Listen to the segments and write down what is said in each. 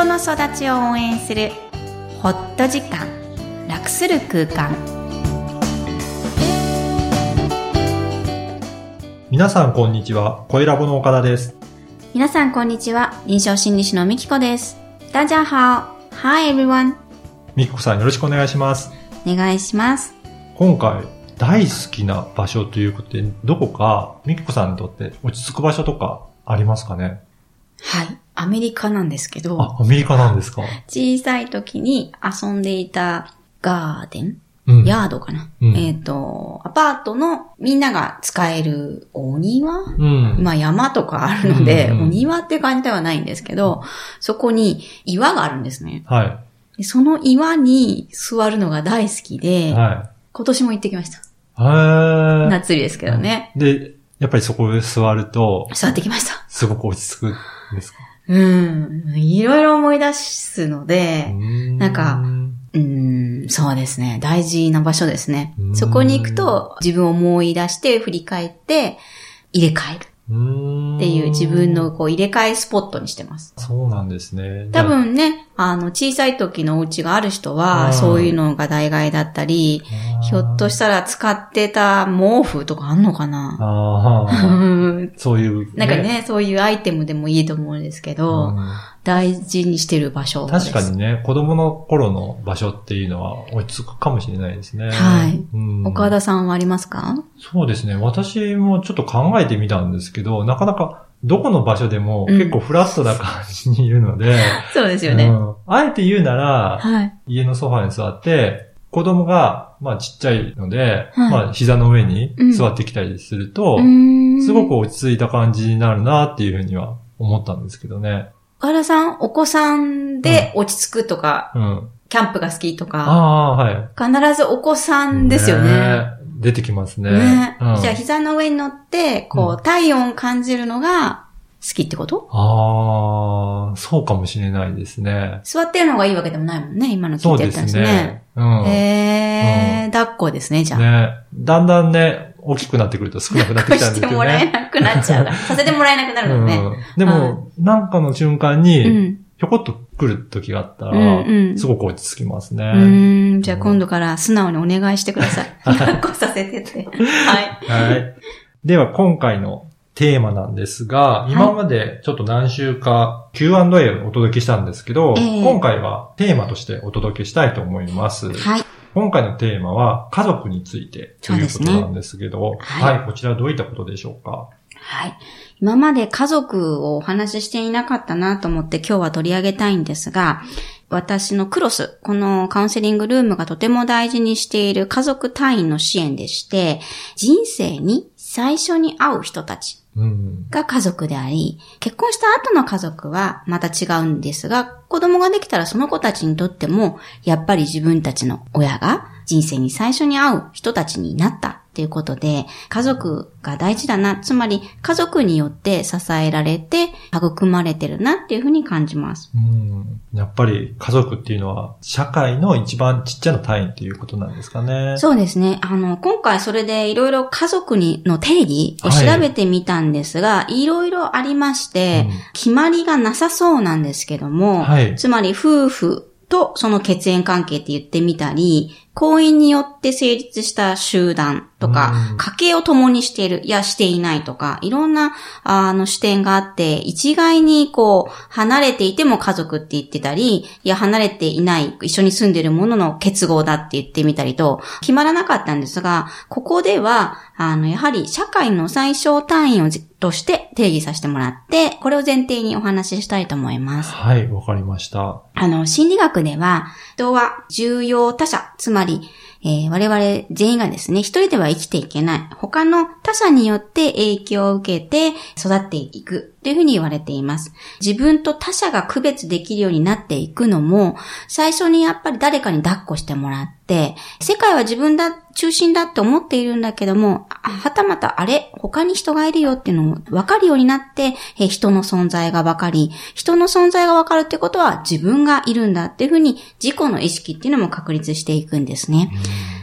人の育ちを応援するホット時間楽する空間。皆さんこんにちは。声ラボの岡田です。皆さんこんにちは。臨床心理士のみきこです。大家好 Hi everyone みきこさんよろしくお願いします。お願いします。今回、大好きな場所ということで、どこか、みきこさんにとって落ち着く場所とかありますかね？はいアメリカなんですけどあ、アメリカなんですか？小さい時に遊んでいたガーデン？うん。ヤードかな、うんえっ、と、アパートのみんなが使えるお庭？うん。まあ山とかあるので、うんうんお庭って感じではないんですけど、そこに岩があるんですね。はでその岩に座るのが大好きい。で、は今年も行ってきました。夏日ですけどね。で、やっぱりそこで座ると、座ってきました。すごく落ち着くんですか？うん。いろいろ思い出すので、ななんかうん、そうですね。大事な場所ですねう。んそこに行くと自分を思い出して振り返って入れ替えるっっていう自分のこう入れ替えスポットにしてます。そうなんですね。多分ね、あの、小さい時のお家がある人うは、んそういうのが代替だったり、ひょっとしたら使ってた毛布とかあんのかな？そういう、なんかね、そういうアイテムでもいいと思うんですけど、うん。大事にしてる場所。確かにね、子供の頃の場所っていうのは落ち着くかもしれないですね。はい。うん。岡田さんはありますか？そうですね。私もちょっと考えてみたんですけど、なかなかどこの場所でもうん結構フラットな感じにいるので、そうですよね。うんあえて言うなら、はい。家のソファに座って、子供が、まあちっちゃいので、はいまあ膝の上に座ってきたりすると、うーんすごく落ち着いた感じになるなっていうふうには思ったんですけどね。岡田さん、お子さんで落ち着くとか、うん。キャンプが好きとか、あはい。必ずお子さんですよね。え出てきますね。ね。うんじゃあ膝の上に乗って、こう、体温を感じるのが好きってこと？ああ、そうかもしれないですね。座ってるのがいいわけでもないもんね、今の聞そいうてたんですねですね。。うん。へー、抱っこですね、じゃあ。ね。だんだんね、大きくなってくると少なくなってきたんですけどしてもらえね。なくなっちゃう。させてもらえなくなるのね。うん、でも、なんかの瞬間うに、ん。ひょこっと来る時があったら、うんうんすごく落ち着きますね。うーん。じゃあ今度から素直にお願いしてください。抱っこさせてって。はい。はい。では、今回のテーマなんですが、い今までちょっと何週か Q&A をお届けしたんですけど、ええ今回はテーマとしてお届けしたいと思います。はい。今回のテーマは家族についてということなんですけど、はいはい、こちらどういったことでしょうか？はい。今まで家族をお話ししていなかったなと思って今日は取り上げたいんですが、私のクロス、このカウンセリングルームがとても大事にしている家族単位の支援でして、人生に最初に会う人たちうん。が家族であり、結婚した後の家族はまた違うんですが、子供ができたらその子たちにとっても、やっぱり自分たちの親が人生に最初に会う人たちになったっていうことで、家族が大事だな、つまり家族によって支えられて育まれてるなっていうふうに感じます。うん。やっぱり家族っていうのは社会の一番ちっちゃな単位っていうことなんですかね。そうですね。あの、今回それでいろいろ家族にの定義を調べてみたんですが、いろいろありまして、うん決まりがなさそうなんですけども、はいつまり夫婦とその血縁関係って言ってみたり、婚姻によって成立した集団とかうん、家計を共にしている、いやしていないとか、いろんな、あの視点があって、一概にこう、離れていても家族って言ってたり、いや離れていない、一緒に住んでいるものの結合だって言ってみたりと、決まらなかったんですが、ここでは、あの、やはり社会の最小単位をじとして定義させてもらって、これを前提にお話ししたいと思います。はい、わかりました。あの、心理学では、人は重要他者、つまり、は。えー我々全員がですね、一人では生きていけない。他の他者によって影響を受けて育っていくというふうに言われています。自分と他者が区別できるようになっていくのも、最初にやっぱり誰かに抱っこしてもらって、世界は自分だ、中心だって思っているんだけども、はたまたあれ、他に人がいるよっていうのも分かるようになって、え人の存在が分かり、人の存在が分かるってことは自分がいるんだっていうふうに自己の意識っていうのも確立していくんですね。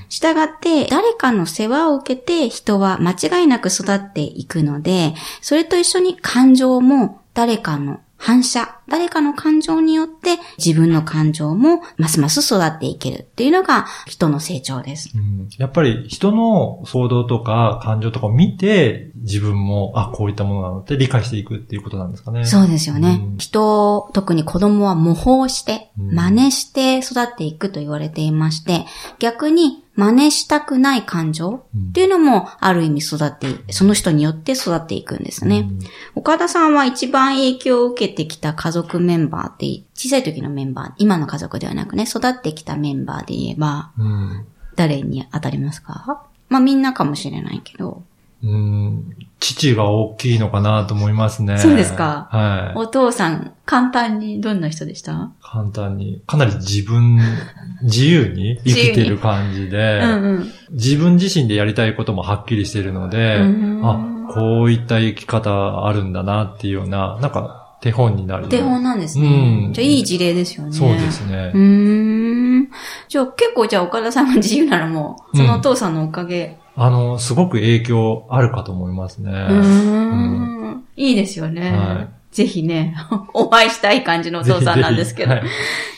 したがって、誰かの世話を受けて人は間違いなく育っていくので、それと一緒に感情も誰かの反射、誰かの感情によって自分の感情もますます育っていけるっていうのが人の成長です。うんやっぱり人の行動とか感情とかを見て、自分も、あ、こういったものなのって理解していくっていうことなんですかね。そうですよね。うん。人、特に子供は模倣して、うん。真似して育っていくと言われていまして、逆に真似したくない感情うん。っていうのもある意味育ってい、その人によって育っていくんですね。うん。岡田さんは一番影響を受けてきた家族メンバーって、小さい時のメンバー、今の家族ではなくね、育ってきたメンバーで言えば、うん。誰に当たりますか？まあみんなかもしれないけど、うん父が大きいのかなと思いますね。そうですかはい。お父さん、簡単にどんな人でした？簡単に、かなり自分、自由に生きてる感じで、うんうん。自分自身でやりたいこともはっきりしてるので、うんあ、こういった生き方あるんだなっていうような、なんか手本になる。手本なんですうね。んじゃあいい事例ですよね。そうですねう。ーん。じゃあ結構じゃあ岡田さんが自由ならもう、そのお父さんのおかげ。あの、すごく影響あるかと思いますね。うーん。いいですよね。はいぜひね、お会いしたい感じのお父さんなんですけど。ぜひぜ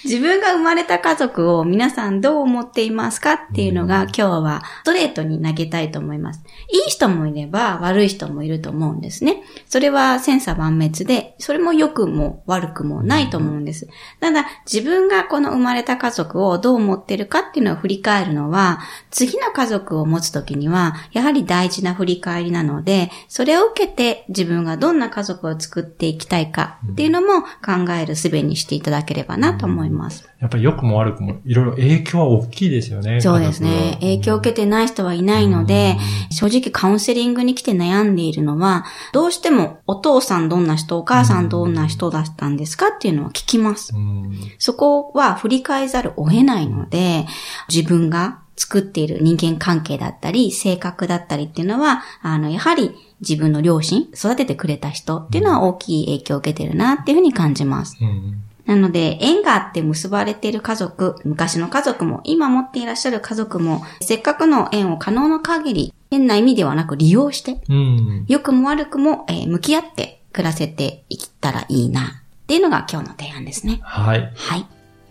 自分が生まれた家族を皆さんどう思っていますかっていうのが今日はストレートに投げたいと思います。いい人もいれば悪い人もいると思うんですね。それは千差万別で、それも良くも悪くもないと思うんです。ただ自分がこの生まれた家族をどう思ってるかっていうのを振り返るのは、次の家族を持つときには、やはり大事な振り返りなので、それを受けて自分がどんな家族を作っていきたいかっていうのも考える術にしていただければなと思います。やっぱり良くも悪くもいろいろ影響は大きいですよね。そうですね。影響を受けてない人はいないので、正直カウンセリングに来て悩んでいるのは、どうしてもお父さんどんな人、お母さんどんな人だったんですかっていうのは聞きます。うんそこは振り返ざるを得ないので、自分が作っている人間関係だったり、性格だったりっていうのは、あの、やはり自分の両親、育ててくれた人っていうのは大きい影響を受けてるなっていうふうに感じます。うんなので、縁があって結ばれている家族、昔の家族も、今持っていらっしゃる家族も、せっかくの縁を可能な限り、変な意味ではなく利用して、うん良くも悪くも、えー向き合って暮らせていったらいいな、っていうのが今日の提案ですね。はい。はい。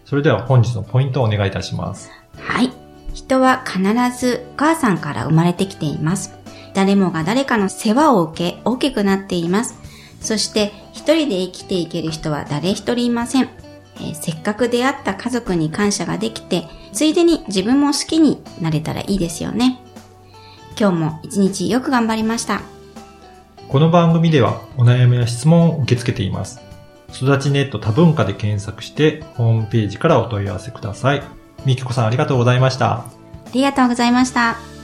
それでは本日のポイントをお願いいたします。はい。人は必ずお母さんから生まれてきています。誰もが誰かの世話を受け大きくなっています。そして一人で生きていける人は誰一人いません。えーせっかく出会った家族に感謝ができて、ついでに自分も好きになれたらいいですよね。今日も一日よく頑張りました。この番組ではお悩みや質問を受け付けています。育ちネット多文化で検索してホームページからお問い合わせください。みきこさんありがとうございました。ありがとうございました。